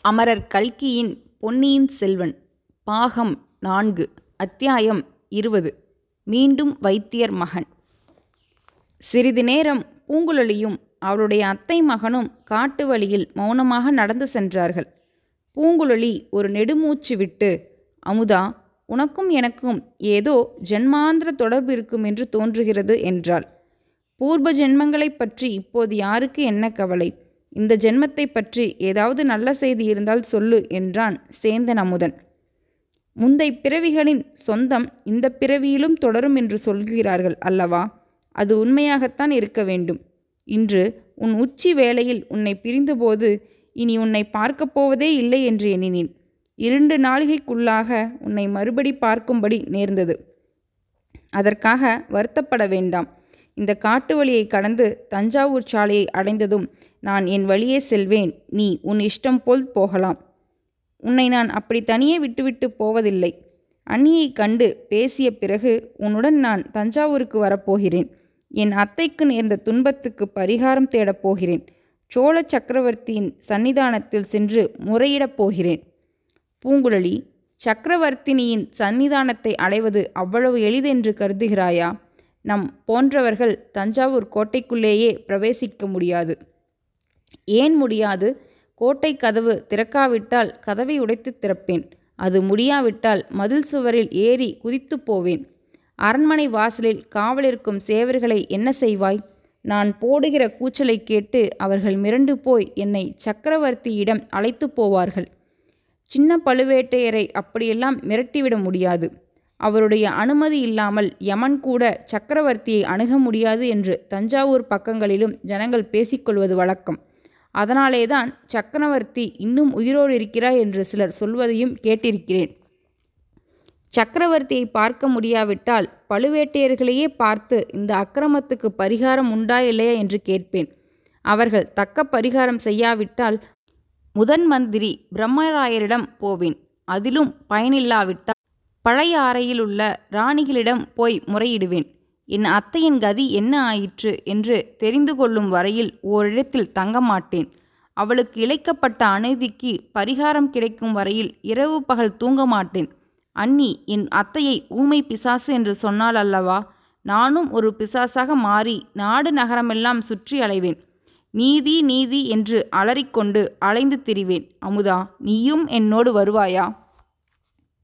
அமரர் கல்கியின் பொன்னியின் செல்வன் பாகம் நான்கு அத்தியாயம் இருபது மீண்டும் வைத்தியர் மகன். சிறிது நேரம் பூங்குழலியும் அவளுடைய அத்தை மகனும் காட்டு வழியில் மௌனமாக நடந்து சென்றார்கள். பூங்குழலி ஒரு நெடுமூச்சு விட்டு அமுதா உனக்கும் எனக்கும் ஏதோ ஜென்மாந்திர தொடர்பு இருக்கும் என்று தோன்றுகிறது என்றாள். பூர்வ ஜென்மங்களைப் பற்றி இப்போது யாருக்கு என்ன கவலை? இந்த ஜென்மத்தை பற்றி ஏதாவது நல்ல செய்தி இருந்தால் சொல்லு என்றான் சேந்தன் அமுதன் முந்தை பிறவிகளின் சொந்தம் இந்த பிறவியிலும் தொடரும் என்று சொல்கிறார்கள் அல்லவா? அது உண்மையாகத்தான் இருக்க வேண்டும். இன்று உன் உச்சி வேளையில் உன்னை பிரிந்தபோது இனி உன்னை பார்க்கப் போவதே இல்லை என்று எண்ணினேன். இரண்டு நாளிகைக்குள்ளாக உன்னை மறுபடி பார்க்கும்படி நேர்ந்தது. அதற்காக வருத்தப்பட வேண்டாம். இந்த காட்டு வழியை கடந்து தஞ்சாவூர் சாலையை அடைந்ததும் நான் என் வழியே செல்வேன். நீ உன் இஷ்டம் போல் போகலாம். உன்னை நான் அப்படி தனியே விட்டுவிட்டு போவதில்லை. அண்ணியை கண்டு பேசிய பிறகு உன்னுடன் நான் தஞ்சாவூருக்கு வரப்போகிறேன். என் அத்தைக்கு நேர்ந்த துன்பத்துக்கு பரிகாரம் தேடப் போகிறேன். சோழ சக்கரவர்த்தியின் சன்னிதானத்தில் சென்று முறையிடப் போகிறேன். பூங்குழலி சக்கரவர்த்தினியின் சன்னிதானத்தை அடைவது அவ்வளவு எளிதென்று கருதுகிறாயா? நம் போன்றவர்கள் தஞ்சாவூர் கோட்டைக்குள்ளேயே பிரவேசிக்க முடியாது. ஏன் முடியாது? கோட்டை கதவு திறக்காவிட்டால் கதவை உடைத்து திறப்பேன். அது முடியாவிட்டால் மதில் சுவரில் ஏறி குதித்து போவேன். அரண்மனை வாசலில் காவலிருக்கும் சேவர்களை என்ன செய்வாய்? நான் போடுகிற கூச்சலை கேட்டு அவர்கள் மிரண்டு போய் என்னை சக்கரவர்த்தியிடம் அழைத்து போவார்கள். சின்ன பழுவேட்டையரை அப்படியெல்லாம் மிரட்டிவிட முடியாது. அவருடைய அனுமதி இல்லாமல் யமன் கூட சக்கரவர்த்தியை அணுக முடியாது என்று தஞ்சாவூர் பக்கங்களிலும் ஜனங்கள் பேசிக்கொள்வது வழக்கம். அதனாலேதான் சக்கரவர்த்தி இன்னும் உயிரோடு இருக்கிறார் என்று சிலர் சொல்வதையும் கேட்டிருக்கிறேன். சக்கரவர்த்தியை பார்க்க முடியாவிட்டால் பழுவேட்டையர்களையே பார்த்து இந்த அக்கிரமத்துக்கு பரிகாரம் உண்டா இல்லையா என்று கேட்பேன். அவர்கள் தக்க பரிகாரம் செய்யாவிட்டால் முதன் மந்திரி பிரம்மராயரிடம் போவேன். அதிலும் பயனில்லாவிட்டால் பழைய அறையில் உள்ள ராணிகளிடம் போய் முறையிடுவேன். என் அத்தையின் கதி என்ன ஆயிற்று என்று தெரிந்து கொள்ளும் வரையில் ஓரிடத்தில் தங்க மாட்டேன் அவளுக்கு இழைக்கப்பட்ட அநீதிக்கு பரிகாரம் கிடைக்கும் வரையில் இரவு பகல் தூங்க மாட்டேன். அண்ணி என் அத்தையை ஊமை பிசாசு என்று சொன்னால் அல்லவா? நானும் ஒரு பிசாசாக மாறி நாடு நகரமெல்லாம் சுற்றி அலைவேன். நீதி நீதி என்று அலறிக்கொண்டு அலைந்து திரிவேன். அமுதா நீயும் என்னோடு வருவாயா?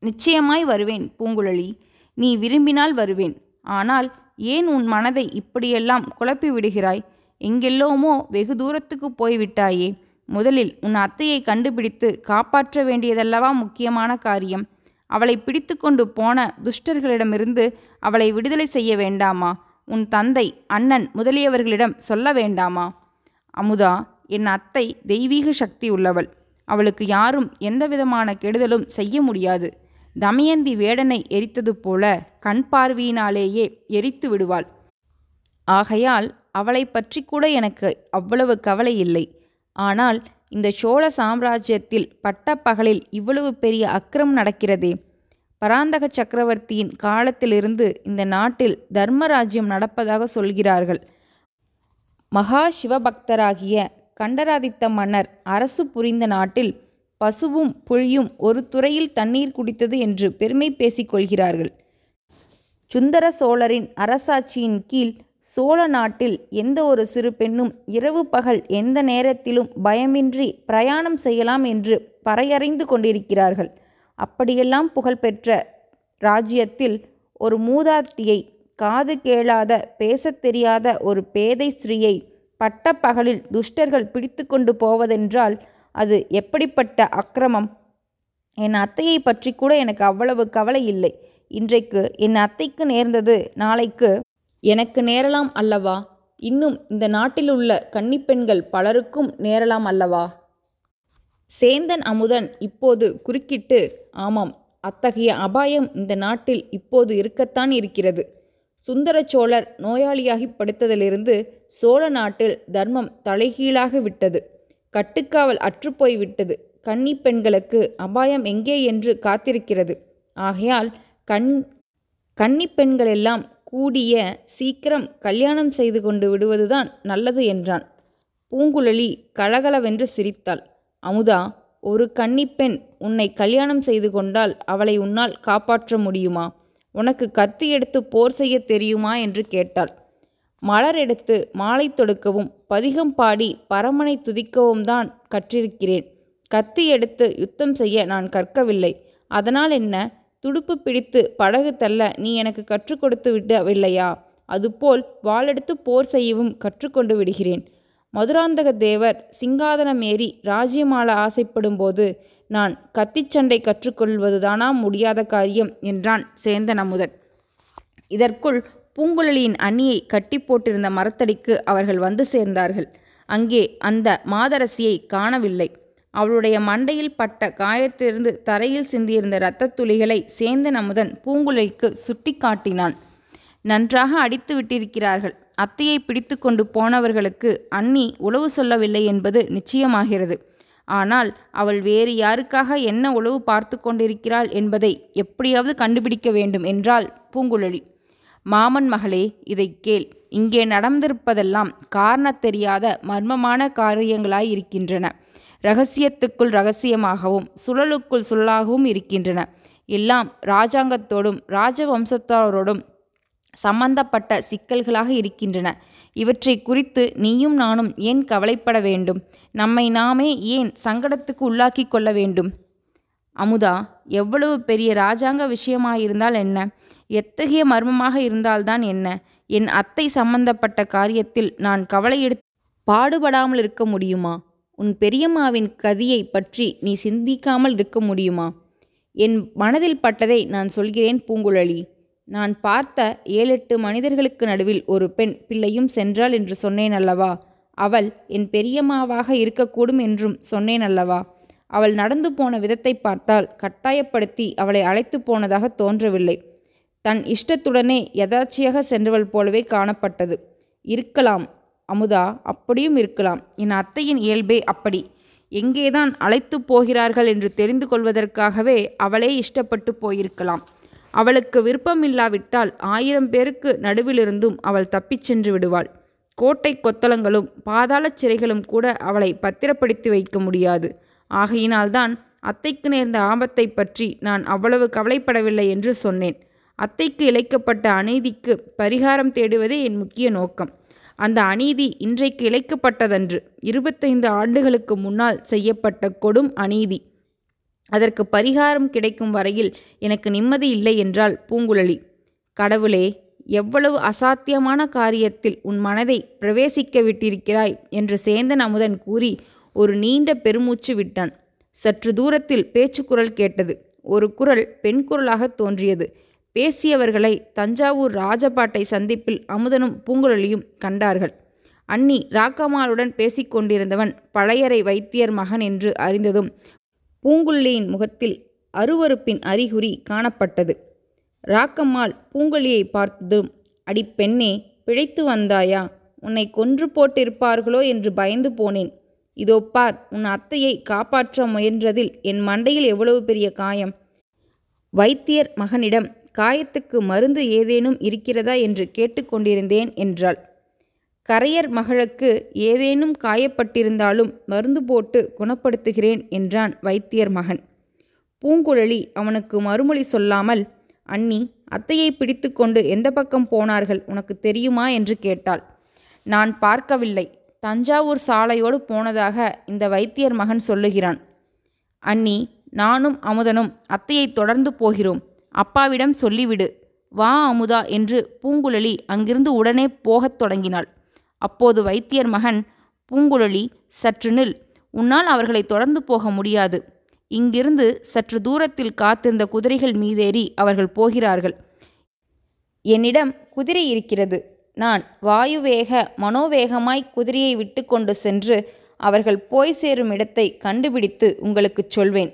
நிச்சயமாய் வருவேன் பூங்குழலி. நீ விரும்பினால் வருவேன். ஆனால் ஏன் உன் மனதை இப்படியெல்லாம் குழப்பி விடுகிறாய்? எங்கெல்லோமோ வெகு தூரத்துக்கு போய்விட்டாயே. முதலில் உன் அத்தையை கண்டுபிடித்து காப்பாற்ற வேண்டியதல்லவா முக்கியமான காரியம்? அவளை பிடித்து கொண்டு போன துஷ்டர்களிடமிருந்து அவளை விடுதலை செய்ய வேண்டாமா? உன் தந்தை அண்ணன் முதலியவர்களிடம் சொல்ல வேண்டாமா? அமுதா என் அத்தை தெய்வீக சக்தி உள்ளவள். அவளுக்கு யாரும் எந்தவிதமான கெடுதலும் செய்ய முடியாது. தமயந்தி வேடனை எரித்தது போல கண் பார்வையினாலேயே எரித்து விடுவாள். ஆகையால் அவளை பற்றி கூட எனக்கு அவ்வளவு கவலை இல்லை. ஆனால் இந்த சோழ சாம்ராஜ்யத்தில் பட்டப்பகலில் இவ்வளவு பெரிய அக்கிரம் நடக்கிறதே. பராந்தக சக்கரவர்த்தியின் காலத்திலிருந்து இந்த நாட்டில் தர்மராஜ்யம் நடப்பதாக சொல்கிறார்கள். மகா சிவபக்தராகிய கண்டராதித்த மன்னர் அரசு புரிந்த நாட்டில் பசுவும் புலியும் ஒரு துறையில் தண்ணீர் குடித்தது என்று பெருமை பேசிக்கொள்கிறார்கள் சுந்தர சோழரின் அரசாட்சியின் கீழ் சோழ நாட்டில் எந்த ஒரு சிறு பெண்ணும் இரவு பகல் எந்த நேரத்திலும் பயமின்றி பிரயாணம் செய்யலாம் என்று பறையறைந்து கொண்டிருக்கிறார்கள். அப்படியெல்லாம் புகழ்பெற்ற ராஜ்யத்தில் ஒரு மூதாட்டியை காது கேளாத பேசத் தெரியாத ஒரு பேதை ஸ்ரீயை பட்டப்பகலில் துஷ்டர்கள் பிடித்து கொண்டு போவதென்றால் அது எப்படிப்பட்ட அக்கிரமம்? என் அத்தையை பற்றி கூட எனக்கு அவ்வளவு கவலை இல்லை. இன்றைக்கு என் அத்தைக்கு நேர்ந்தது நாளைக்கு எனக்கு நேரலாம் அல்லவா? இன்னும் இந்த நாட்டில் உள்ள கன்னிப்பெண்கள் பலருக்கும் நேரலாம் அல்லவா? சேந்தன் அமுதன் இப்போது குறுக்கிட்டு ஆமாம் அத்தகைய அபாயம் இந்த நாட்டில் இப்போது இருக்கத்தான் இருக்கிறது. சுந்தர சோழர் நோயாளியாகி படுத்ததிலிருந்து சோழ நாட்டில் தர்மம் தலைகீழாக விட்டது. கட்டுக்காவல் அற்றுப்போய் விட்டது கன்னி பெண்களுக்கு அபாயம் எங்கே என்று காத்திருக்கிறது. ஆகையால் கண் கன்னி பெண்களெல்லாம் கூடிய சீக்கிரம் கல்யாணம் செய்து கொண்டு விடுவதுதான் நல்லது என்றான். பூங்குழலி கலகலவென்று சிரித்தாள். அமுதா ஒரு கன்னிப்பெண் உன்னை கல்யாணம் செய்து கொண்டால் அவளை உன்னால் காப்பாற்ற முடியுமா? உனக்கு கத்தி எடுத்து போர் செய்ய தெரியுமா? என்று கேட்டாள். மலர் எடுத்து மாலை தொடுக்கவும் பதிகம் பாடி பரமனை துதிக்கவும் தான் கற்றிருக்கிறேன். கத்தி எடுத்து யுத்தம் செய்ய நான் கற்கவில்லை. அதனால் என்ன? துடுப்பு பிடித்து படகு தள்ள நீ எனக்கு கற்றுக் கொடுத்து விடவில்லையா? அதுபோல் வாளெடுத்து போர் செய்யவும் கற்றுக்கொண்டு விடுகிறேன். மதுராந்தக தேவர் சிங்காதனம் ஏறி ராஜ்யமாள ஆசைப்படும் போது நான் கத்திச்சண்டை கற்றுக்கொள்வதுதானா முடியாத காரியம் என்றான் சேந்தன் அமுதன். இதற்குள் பூங்குழலியின் அண்ணியை கட்டி போட்டிருந்த மரத்தடிக்கு அவர்கள் வந்து சேர்ந்தார்கள். அங்கே அந்த மாதரசியை காணவில்லை. அவளுடைய மண்டையில் பட்ட காயத்திலிருந்து தரையில் சிந்தியிருந்த இரத்தத் துளிகளை சேந்தன் அமுதன் பூங்குழலிக்கு சுட்டி காட்டினான். நன்றாக அடித்து விட்டிருக்கிறார்கள். அத்தையை பிடித்து கொண்டு போனவர்களுக்கு அண்ணி உளவு சொல்லவில்லை என்பது நிச்சயமாகிறது. ஆனால் அவள் வேறு யாருக்காக என்ன உளவு பார்த்து கொண்டிருக்கிறாள் என்பதை எப்படியாவது கண்டுபிடிக்க வேண்டும் என்றாள் பூங்குழலி. மாமன் மகளே இதை கேள். இங்கே நடந்திருப்பதெல்லாம் காரணத் தெரியாத மர்மமான காரியங்களாய் இருக்கின்றன. ரகசியத்துக்குள் ரகசியமாகவும் சுழலுக்குள் சுழலாகவும் இருக்கின்றன. எல்லாம் இராஜாங்கத்தோடும் ராஜவம்சத்தாரோடும் சம்பந்தப்பட்ட சிக்கல்களாக இருக்கின்றன. இவற்றை குறித்து நீயும் நானும் ஏன் கவலைப்பட வேண்டும்? நம்மை நாமே ஏன் சங்கடத்துக்கு உள்ளாக்கி கொள்ள வேண்டும்? அமுதா எவ்வளவு பெரிய ராஜாங்க விஷயமாயிருந்தால் என்ன? எத்தகைய மர்மமாக இருந்தால்தான் என்ன? என் அத்தை சம்பந்தப்பட்ட காரியத்தில் நான் கவலை எடுத்து பாடுபடாமல் இருக்க முடியுமா? உன் பெரியம்மாவின் கதியை பற்றி நீ சிந்திக்காமல் இருக்க முடியுமா? என் மனதில் பட்டதை நான் சொல்கிறேன் பூங்குழலி. நான் பார்த்த ஏழெட்டு மனிதர்களுக்கு நடுவில் ஒரு பெண் பிள்ளையும் சென்றாள் என்று சொன்னேன் அல்லவா? அவள் என் பெரியம்மாவாக இருக்கக்கூடும் என்றும் சொன்னேன் அல்லவா? அவள் நடந்து போன விதத்தை பார்த்தால் கட்டாயப்படுத்தி அவளை அழைத்து போனதாக தோன்றவில்லை. தன் இஷ்டத்துடனே யதார்ச்சியாக சென்றவள் போலவே காணப்பட்டது. இருக்கலாம் அமுதா அப்படியும் இருக்கலாம். என் அத்தையின் இயல்பே அப்படி. எங்கேதான் அழைத்து போகிறார்கள் என்று தெரிந்து கொள்வதற்காகவே அவளே இஷ்டப்பட்டு போயிருக்கலாம். அவளுக்கு விருப்பமில்லாவிட்டால் ஆயிரம் பேருக்கு நடுவிலிருந்தும் அவள் தப்பிச் சென்று விடுவாள். கோட்டை கொத்தளங்களும் பாதாள சிறைகளும் கூட அவளை பத்திரப்படுத்தி வைக்க முடியாது. ஆகையினால்தான் அத்தைக்கு நேர்ந்த ஆபத்தை பற்றி நான் அவ்வளவு கவலைப்படவில்லை என்று சொன்னேன். அத்தைக்கு இழைக்கப்பட்ட அநீதிக்கு பரிகாரம் தேடுவதே என் முக்கிய நோக்கம். அந்த அநீதி இன்றைக்கு இழைக்கப்பட்டதன்று இருபத்தைந்து ஆண்டுகளுக்கு முன்னால் செய்யப்பட்ட கொடும் அநீதி. அதற்கு பரிகாரம் கிடைக்கும் வரையில் எனக்கு நிம்மதி இல்லை என்றால் பூங்குழலி. கடவுளே எவ்வளவு அசாத்தியமான காரியத்தில் உன் மனதை பிரவேசிக்க விட்டிருக்கிறாய் என்று சேந்தன் அமுதன் கூறி ஒரு நீண்ட பெருமூச்சு விட்டான். சற்று தூரத்தில் பேச்சுக்குரல் கேட்டது. ஒரு குரல் பெண் குரலாக தோன்றியது. பேசியவர்களை தஞ்சாவூர் ராஜபாட்டை சந்திப்பில் அமுதனும் பூங்குழலியும் கண்டார்கள். அன்னி ராக்கம்மாளுடன் பேசிக்கொண்டிருந்தவன் பழையறை வைத்தியர் மகன் என்று அறிந்ததும் பூங்குழலியின் முகத்தில் அருவருப்பின் அறிகுறி காணப்பட்டது. ராக்கம்மாள் பூங்குழியை பார்த்ததும் அடி பெண்ணே பிழைத்து வந்தாயா? உன்னை கொன்று போட்டிருப்பார்களோ? என்று பயந்து போனேன். இதோ பார் உன் அத்தையை காப்பாற்ற முயன்றதில் என் மண்டையில் எவ்வளவு பெரிய காயம். வைத்தியர் மகனிடம் காயத்துக்கு மருந்து ஏதேனும் இருக்கிறதா என்று கேட்டுக்கொண்டிருந்தேன் என்றாள். கரையர் மகளுக்கு ஏதேனும் காயப்பட்டிருந்தாலும் மருந்து போட்டு குணப்படுத்துகிறேன் என்றான் வைத்தியர் மகன். பூங்குழலி அவனுக்கு மறுமொழி சொல்லாமல் அண்ணி அத்தையை பிடித்து கொண்டு எந்த பக்கம் போனார்கள் உனக்கு தெரியுமா? என்று கேட்டாள். நான் பார்க்கவில்லை. தஞ்சாவூர் சாலையோடு போனதாக இந்த வைத்தியர் மகன் சொல்லுகிறான். அண்ணி நானும் அமுதனும் அத்தையை தொடர்ந்து போகிறோம். அப்பாவிடம் சொல்லிவிடு. வா அமுதா என்று பூங்குழலி அங்கிருந்து உடனே போகத் தொடங்கினாள். அப்போது வைத்தியர் மகன் பூங்குழலி சற்று நில். உன்னால் அவர்களை தொடர்ந்து போக முடியாது. இங்கிருந்து சற்று தூரத்தில் காத்திருந்த குதிரைகள் மீதேறி அவர்கள் போகிறார்கள். என்னிடம் குதிரை இருக்கிறது. நான் வாயுவேக மனோவேகமாய் குதிரையை விட்டு கொண்டு சென்று அவர்கள் போய் சேரும் இடத்தை கண்டுபிடித்து உங்களுக்குச் சொல்வேன்.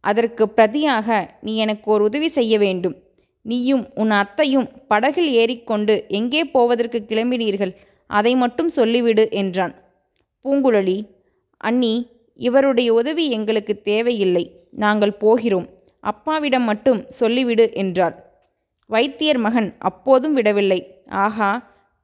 அதற்கு பிரதியாக நீ எனக்கு ஒரு உதவி செய்ய வேண்டும். நீயும் உன் அத்தையும் படகில் ஏறிக்கொண்டு எங்கே போவதற்கு கிளம்பினீர்கள்? அதை மட்டும் சொல்லிவிடு என்றான். பூங்குழலி அண்ணி இவருடைய உதவி எங்களுக்கு தேவையில்லை. நாங்கள் போகிறோம். அப்பாவிடம் மட்டும் சொல்லிவிடு என்றாள். வைத்தியர் மகன் அப்போதும் விடவில்லை. ஆஹா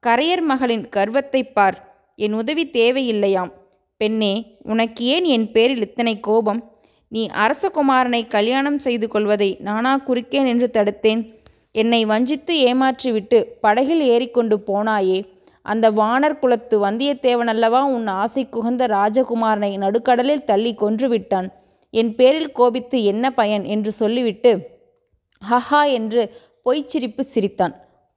கரையர் மகளின் கர்வத்தை பார். என் உதவி தேவையில்லையாம். பெண்ணே உனக்கு ஏன் என் பேரில் இத்தனை கோபம்? நீ அரசகுமாரனை கல்யாணம் செய்து கொள்வதை நானா குறுக்கேன் என்று தடுத்தேன். என்னை வஞ்சித்து ஏமாற்றிவிட்டு படகில் ஏறிக்கொண்டு போனாயே அந்த வானர் குலத்து வந்தியத்தேவனல்லவா உன் ஆசை குகந்த ராஜகுமாரனை நடுக்கடலில் தள்ளி கொன்றுவிட்டான். என் பேரில் கோபித்து என்ன பயன்? என்று சொல்லிவிட்டு ஹஹா என்று பொய்ச்சிரிப்பு சிரித்தான்.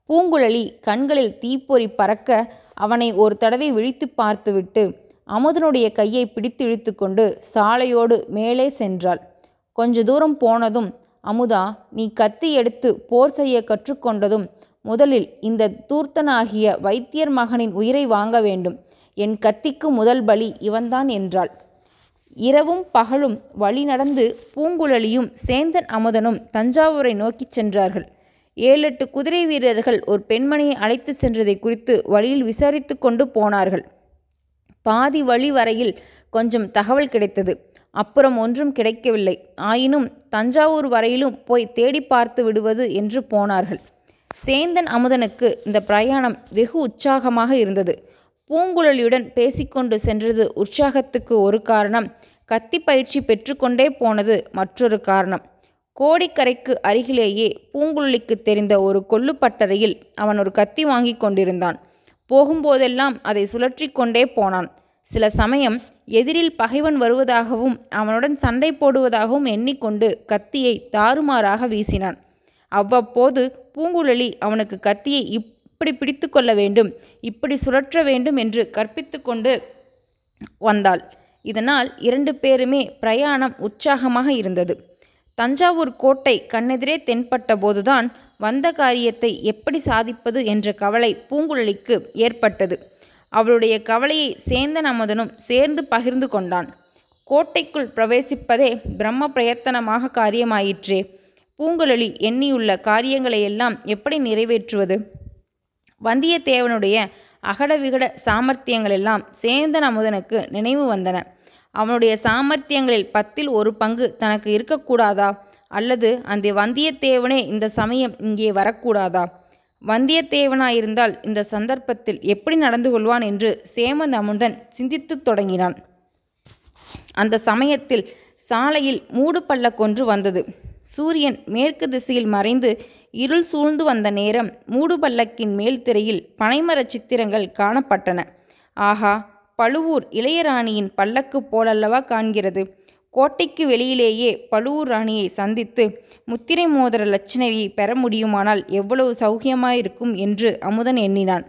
பூங்குழலி கண்களில் தீப்பொறி பறக்க அவனை ஒரு தடவை விழித்து பார்த்துவிட்டு அமுதனுடைய கையை பிடித்து இழுத்துக்கொண்டு சாலையோடு மேலே சென்றாள். கொஞ்ச தூரம் போனதும் அமுதா நீ கத்தி எடுத்து போர் செய்ய கற்றுக்கொண்டதும் முதலில் இந்த தூர்த்தனாகிய வைத்தியர் மகனின் உயிரை வாங்க வேண்டும். என் கத்திக்கு முதல் பலி இவன்தான் என்றாள். இரவும் பகலும் வழி நடந்து பூங்குழலியும் சேந்தன் அமுதனும் தஞ்சாவூரை நோக்கிச் சென்றார்கள். ஏழு எட்டு குதிரை வீரர்கள் ஒரு பெண்மணியை அழைத்து சென்றதை குறித்து வழியில் விசாரித்து கொண்டு போனார்கள். பாதி வழி வரையில் கொஞ்சம் தகவல் கிடைத்தது. அப்புறம் ஒன்றும் கிடைக்கவில்லை. ஆயினும் தஞ்சாவூர் வரையிலும் போய் தேடி பார்த்து விடுவது என்று போனார்கள். சேந்தன் அமுதனுக்கு இந்த பிரயாணம் வெகு உற்சாகமாக இருந்தது. பூங்குழலியுடன் பேசிக்கொண்டு சென்றது உற்சாகத்துக்கு ஒரு காரணம். கத்தி பயிற்சி பெற்றுக்கொண்டே போனது மற்றொரு காரணம். கோடிக்கரைக்கு அருகிலேயே பூங்குழலிக்கு தெரிந்த ஒரு கொள்ளுப்பட்டறையில் அவன் ஒரு கத்தி வாங்கி கொண்டிருந்தான். போகும்போதெல்லாம் அதை சுழற்றி கொண்டே போனான். சில சமயம் எதிரில் பகைவன் வருவதாகவும் அவனுடன் சண்டை போடுவதாகவும் எண்ணிக்கொண்டு கத்தியை தாறுமாறாக வீசினான். அவ்வப்போது பூங்குழலி அவனுக்கு கத்தியை இப்படி பிடித்து கொள்ள வேண்டும் இப்படி சுழற்ற வேண்டும் என்று கற்பித்து கொண்டு வந்தாள். இதனால் இரண்டு பேருமே பிரயாணம் உற்சாகமாக இருந்தது. தஞ்சாவூர் கோட்டை கண்ணெதிரே தென்பட்ட போதுதான் வந்த காரியத்தை எப்படி சாதிப்பது என்ற கவலை பூங்குழலிக்கு ஏற்பட்டது. அவளுடைய கவலையை சேந்தன் அமுதனும் சேர்ந்து பகிர்ந்து கொண்டான். கோட்டைக்குள் பிரவேசிப்பதே பிரம்ம பிரயத்தனமாக காரியமாயிற்றே. பூங்குழலி எண்ணியுள்ள காரியங்களையெல்லாம் எப்படி நிறைவேற்றுவது? வந்தியத்தேவனுடைய அகடவிகட சாமர்த்தியங்களெல்லாம் சேந்தன் அமுதனுக்கு நினைவு வந்தன. அவனுடைய சாமர்த்தியங்களில் பத்தில் ஒரு பங்கு தனக்கு இருக்கக்கூடாதா? அல்லது அந்த வந்தியத்தேவனே இந்த சமயம் இங்கே வரக்கூடாதா? வந்தியத்தேவனாயிருந்தால் இந்த சந்தர்ப்பத்தில் எப்படி நடந்து கொள்வான் என்று சேமந்த அமுதன் சிந்தித்துத் தொடங்கினான். அந்த சமயத்தில் சாலையில் மூடு பள்ளக்கொன்று வந்தது. சூரியன் மேற்கு திசையில் மறைந்து இருள் சூழ்ந்து வந்த நேரம் மூடு பல்லக்கின் மேல் திரையில் பனைமரச் சித்திரங்கள் காணப்பட்டன. ஆஹா பழுவூர் இளையராணியின் பல்லக்கு போலல்லவா காண்கிறது. கோட்டைக்கு வெளியிலேயே பழுவூர் ராணியை சந்தித்து முத்திரை மோதிர லட்சணையை பெற முடியுமானால் எவ்வளவு சௌகியமாயிருக்கும் என்று அமுதன் எண்ணினான்.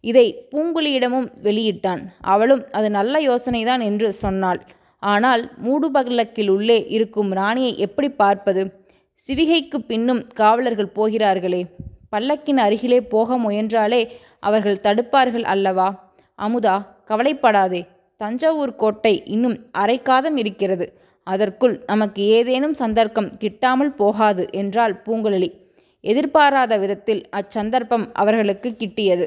இதை பூங்குழியிடமும் வெளியிட்டான். அவளும் அது நல்ல யோசனைதான் என்று சொன்னாள். ஆனால் மூடுபல்லக்கில் உள்ளே இருக்கும் ராணியை எப்படி பார்ப்பது? சிவிகைக்கு பின்னும் காவலர்கள் போகிறார்களே. பல்லக்கின் அருகிலே போக முயன்றாலே அவர்கள் தடுப்பார்கள் அல்லவா? அமுதா கவலைப்படாதே. தஞ்சாவூர் கோட்டை இன்னும் அரைக்காதம் இருக்கிறது. அதற்குள் நமக்கு ஏதேனும் சந்தர்ப்பம் கிட்டாமல் போகாது என்றாள் பூங்குழலி. எதிர்பாராத விதத்தில் அச்சந்தர்ப்பம் அவர்களுக்கு கிட்டியது.